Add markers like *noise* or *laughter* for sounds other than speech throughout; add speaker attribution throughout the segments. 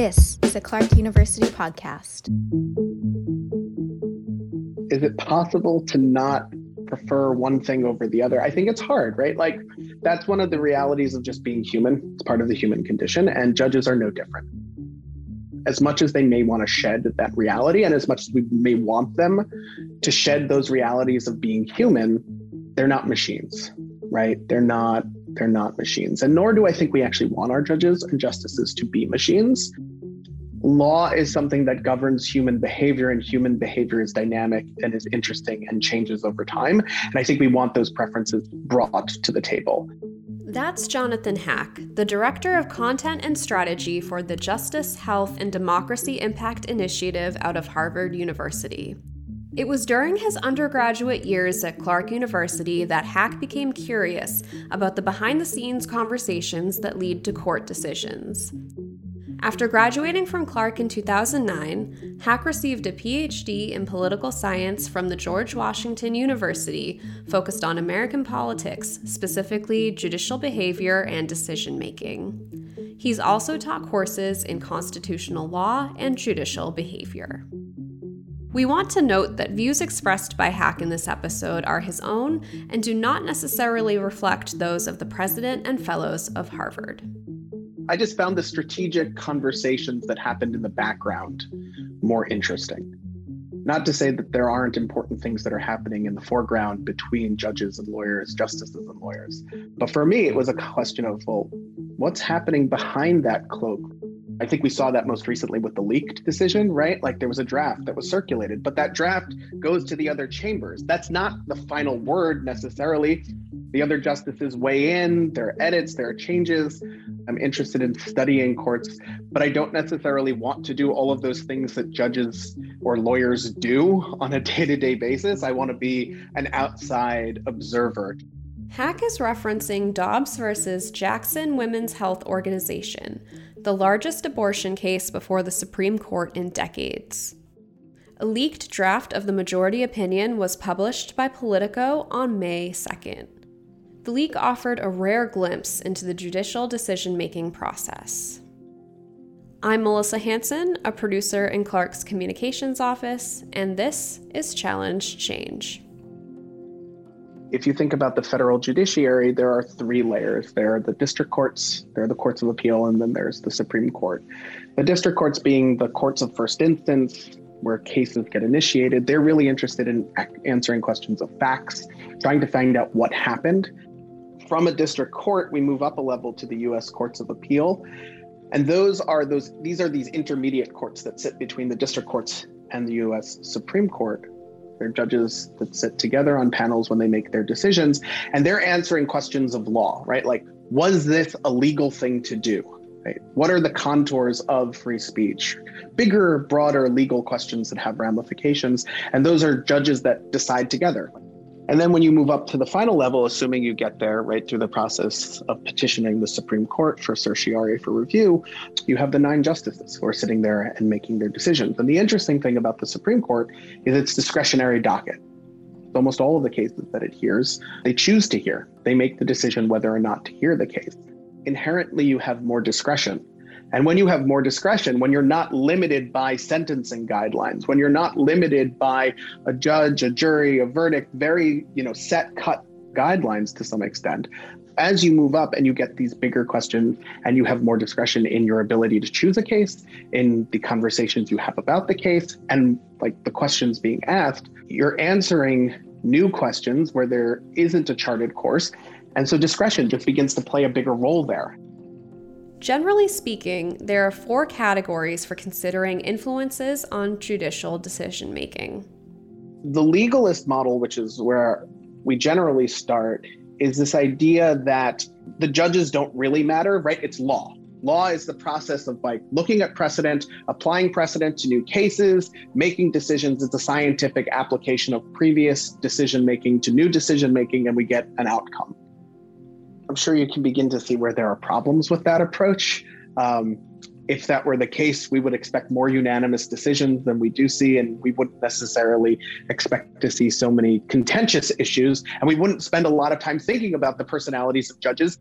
Speaker 1: This is a Clark University podcast.
Speaker 2: Is it possible to not prefer one thing over the other? I think it's hard, right? Like, that's one of the realities of just being human. It's part of the human condition, and judges are no different. As much as they may want to shed that reality, and as much as we may want them to shed those realities of being human, they're not machines, right? They're not they're not machines. And nor do I think we actually want our judges and justices to be machines. Law is something that governs human behavior, and human behavior is dynamic and is interesting and changes over time. And I think we want those preferences brought to the table.
Speaker 3: That's Jonathan Hack, the Director of Content and Strategy for the Justice, Health, and Democracy Impact Initiative out of Harvard University. It was during his undergraduate years at Clark University that Hack became curious about the behind the scenes conversations that lead to court decisions. After graduating from Clark in 2009, Hack received a PhD in political science from the George Washington University, focused on American politics, specifically judicial behavior and decision making. He's also taught courses in constitutional law and judicial behavior. We want to note that views expressed by Hack in this episode are his own and do not necessarily reflect those of the president and fellows of Harvard.
Speaker 2: I just found the strategic conversations that happened in the background more interesting. Not to say that there aren't important things that are happening in the foreground between judges and lawyers, justices and lawyers. But for me, it was a question of, well, what's happening behind that cloak? I think we saw that most recently with the leaked decision, right? Like there was a draft that was circulated, but that draft goes to the other chambers. That's not the final word necessarily. The other justices weigh in, there are edits, there are changes. I'm interested in studying courts, but I don't necessarily want to do all of those things that judges or lawyers do on a day to day basis. I want to be an outside observer.
Speaker 3: Hack is referencing Dobbs versus Jackson Women's Health Organization, the largest abortion case before the Supreme Court in decades. A leaked draft of the majority opinion was published by Politico on May 2nd. The leak offered a rare glimpse into the judicial decision making process. I'm Melissa Hanson, a producer in Clark's communications office, and this is Challenge Change.
Speaker 2: If you think about the federal judiciary, there are three layers. There are the district courts, there are the courts of appeal, and then there's the Supreme Court. The district courts being the courts of first instance, where cases get initiated, they're really interested in answering questions of facts, trying to find out what happened. From a district court, we move up a level to the US courts of appeal. And those are those these are these intermediate courts that sit between the district courts and the US Supreme Court they're judges that sit together on panels when they make their decisions, and they're answering questions of law, right? Like, was this a legal thing to do? Right? What are the contours of free speech? Bigger, broader legal questions that have ramifications. And those are judges that decide together. And then when you move up to the final level, assuming you get there right through the process of petitioning the Supreme Court for certiorari for review, you have the nine justices who are sitting there and making their decisions. And the interesting thing about the Supreme Court is its discretionary docket. Almost all of the cases that it hears, they choose to hear. They make the decision whether or not to hear the case. Inherently, you have more discretion and when you have more discretion, when you're not limited by sentencing guidelines, when you're not limited by a judge, a jury, a verdict, very, you know, set cut guidelines to some extent, as you move up and you get these bigger questions and you have more discretion in your ability to choose a case, in the conversations you have about the case, and like the questions being asked, you're answering new questions where there isn't a charted course. And so discretion just begins to play a bigger role there.
Speaker 3: Generally speaking, there are four categories for considering influences on judicial decision making.
Speaker 2: The legalist model, which is where we generally start, is this idea that the judges don't really matter, right? It's law. Law is the process of like looking at precedent, applying precedent to new cases, making decisions. It's a scientific application of previous decision making to new decision making, and we get an outcome. I'm sure you can begin to see where there are problems with that approach. Um, if that were the case, we would expect more unanimous decisions than we do see, and we wouldn't necessarily expect to see so many contentious issues, and we wouldn't spend a lot of time thinking about the personalities of judges.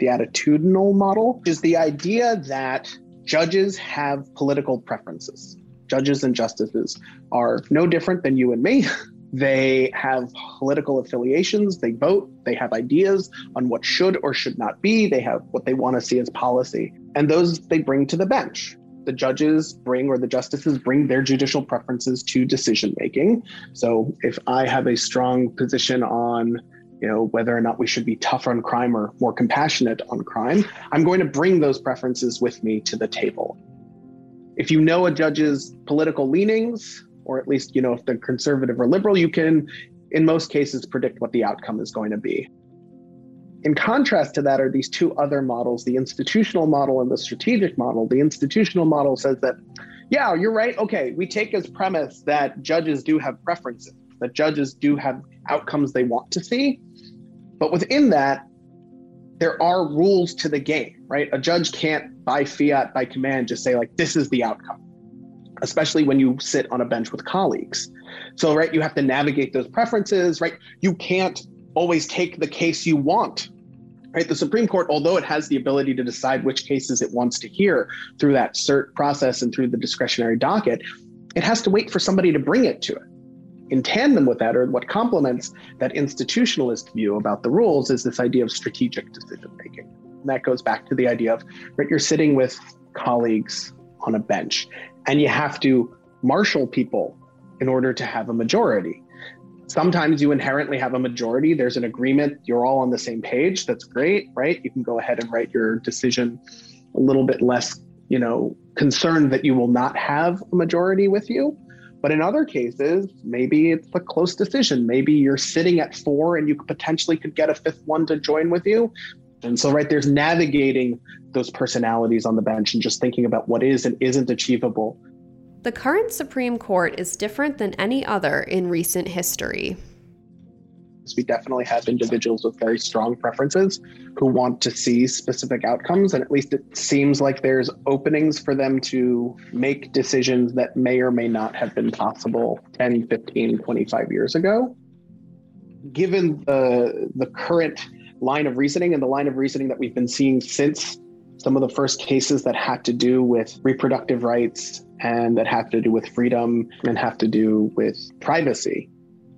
Speaker 2: The attitudinal model is the idea that judges have political preferences. Judges and justices are no different than you and me. *laughs* They have political affiliations, they vote, they have ideas on what should or should not be, they have what they want to see as policy. And those they bring to the bench. The judges bring or the justices bring their judicial preferences to decision making. So if I have a strong position on you know whether or not we should be tougher on crime or more compassionate on crime i'm going to bring those preferences with me to the table if you know a judge's political leanings or at least, you know, if they're conservative or liberal, you can, in most cases, predict what the outcome is going to be. In contrast to that are these two other models, the institutional model and the strategic model. The institutional model says that, yeah, you're right. Okay, we take as premise that judges do have preferences, that judges do have outcomes they want to see. But within that, there are rules to the game, right? A judge can't, by fiat, by command, just say, like, this is the outcome especially when you sit on a bench with colleagues. So, right, you have to navigate those preferences, right? You can't always take the case you want. Right, the Supreme Court, although it has the ability to decide which cases it wants to hear through that cert process and through the discretionary docket, it has to wait for somebody to bring it to it. In tandem with that, or what complements that institutionalist view about the rules, is this idea of strategic decision making. And that goes back to the idea of right, you're sitting with colleagues on a bench and you have to marshal people in order to have a majority. Sometimes you inherently have a majority. There's an agreement. You're all on the same page. That's great, right? You can go ahead and write your decision a little bit less, you know, concerned that you will not have a majority with you. But in other cases, maybe it's a close decision. Maybe you're sitting at four and you potentially could get a fifth one to join with you. And so, right, there's navigating those personalities on the bench and just thinking about what is and isn't achievable.
Speaker 3: The current Supreme Court is different than any other in recent history.
Speaker 2: We definitely have individuals with very strong preferences who want to see specific outcomes. And at least it seems like there's openings for them to make decisions that may or may not have been possible 10, 15, 25 years ago. Given the, the current line of reasoning and the line of reasoning that we've been seeing since some of the first cases that had to do with reproductive rights and that have to do with freedom and have to do with privacy.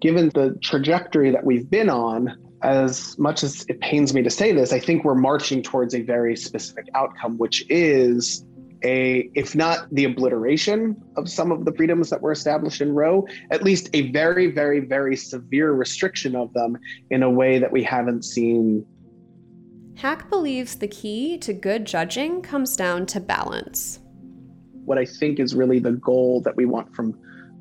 Speaker 2: Given the trajectory that we've been on, as much as it pains me to say this, I think we're marching towards a very specific outcome, which is a, if not the obliteration of some of the freedoms that were established in Roe, at least a very, very, very severe restriction of them in a way that we haven't seen.
Speaker 3: Hack believes the key to good judging comes down to balance.
Speaker 2: What I think is really the goal that we want from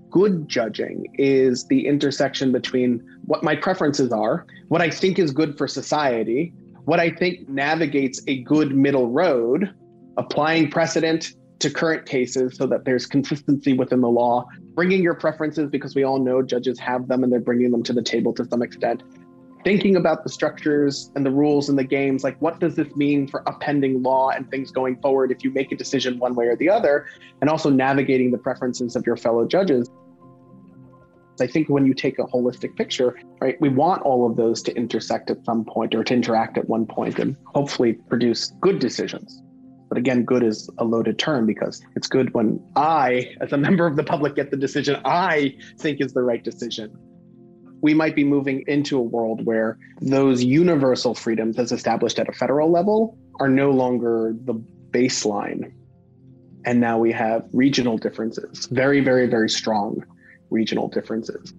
Speaker 2: good judging is the intersection between what my preferences are, what I think is good for society, what I think navigates a good middle road, applying precedent to current cases so that there's consistency within the law, bringing your preferences because we all know judges have them and they're bringing them to the table to some extent. Thinking about the structures and the rules and the games, like what does this mean for appending law and things going forward if you make a decision one way or the other, and also navigating the preferences of your fellow judges. I think when you take a holistic picture, right, we want all of those to intersect at some point or to interact at one point and hopefully produce good decisions. But again, good is a loaded term because it's good when I, as a member of the public, get the decision I think is the right decision. We might be moving into a world where those universal freedoms, as established at a federal level, are no longer the baseline. And now we have regional differences, very, very, very strong regional differences.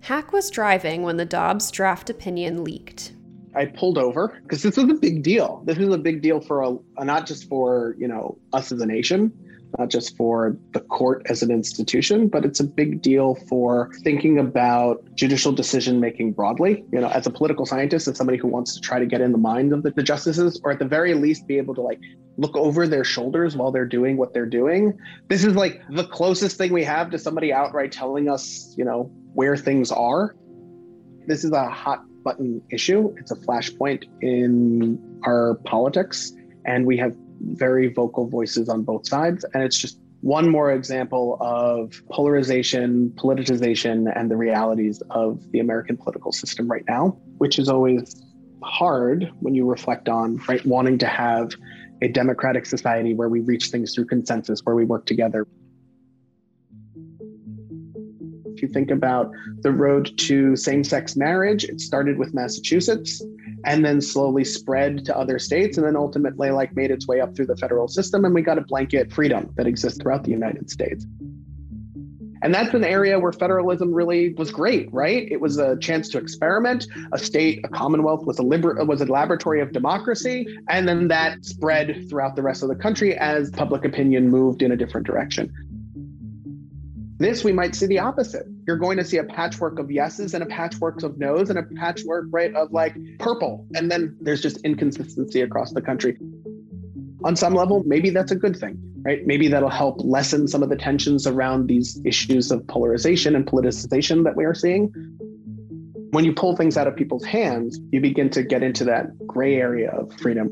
Speaker 3: Hack was driving when the Dobbs draft opinion leaked.
Speaker 2: I pulled over because this was a big deal. This is a big deal for a, not just for you know us as a nation, not just for the court as an institution, but it's a big deal for thinking about judicial decision making broadly. You know, as a political scientist and somebody who wants to try to get in the mind of the, the justices, or at the very least be able to like look over their shoulders while they're doing what they're doing. This is like the closest thing we have to somebody outright telling us, you know, where things are. This is a hot button issue. It's a flashpoint in our politics, and we have very vocal voices on both sides. And it's just one more example of polarization, politicization, and the realities of the American political system right now, which is always hard when you reflect on right wanting to have a democratic society where we reach things through consensus, where we work together. If you think about the road to same sex marriage, it started with Massachusetts and then slowly spread to other states and then ultimately like made its way up through the federal system and we got a blanket freedom that exists throughout the United States. And that's an area where federalism really was great, right? It was a chance to experiment. A state, a commonwealth was a liber- was a laboratory of democracy, and then that spread throughout the rest of the country as public opinion moved in a different direction. This we might see the opposite. You're going to see a patchwork of yeses and a patchwork of nos and a patchwork right of like purple, and then there's just inconsistency across the country. On some level, maybe that's a good thing right? Maybe that'll help lessen some of the tensions around these issues of polarization and politicization that we are seeing. When you pull things out of people's hands, you begin to get into that gray area of freedom.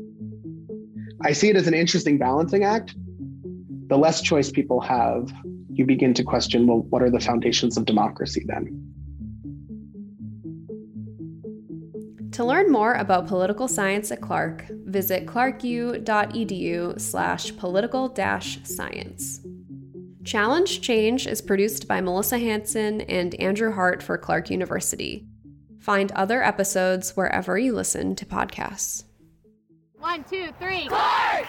Speaker 2: I see it as an interesting balancing act. The less choice people have, you begin to question well, what are the foundations of democracy then?
Speaker 3: To learn more about political science at Clark, visit clarku.edu slash political science. Challenge Change is produced by Melissa Hanson and Andrew Hart for Clark University. Find other episodes wherever you listen to podcasts.
Speaker 4: One, two, three. Clark!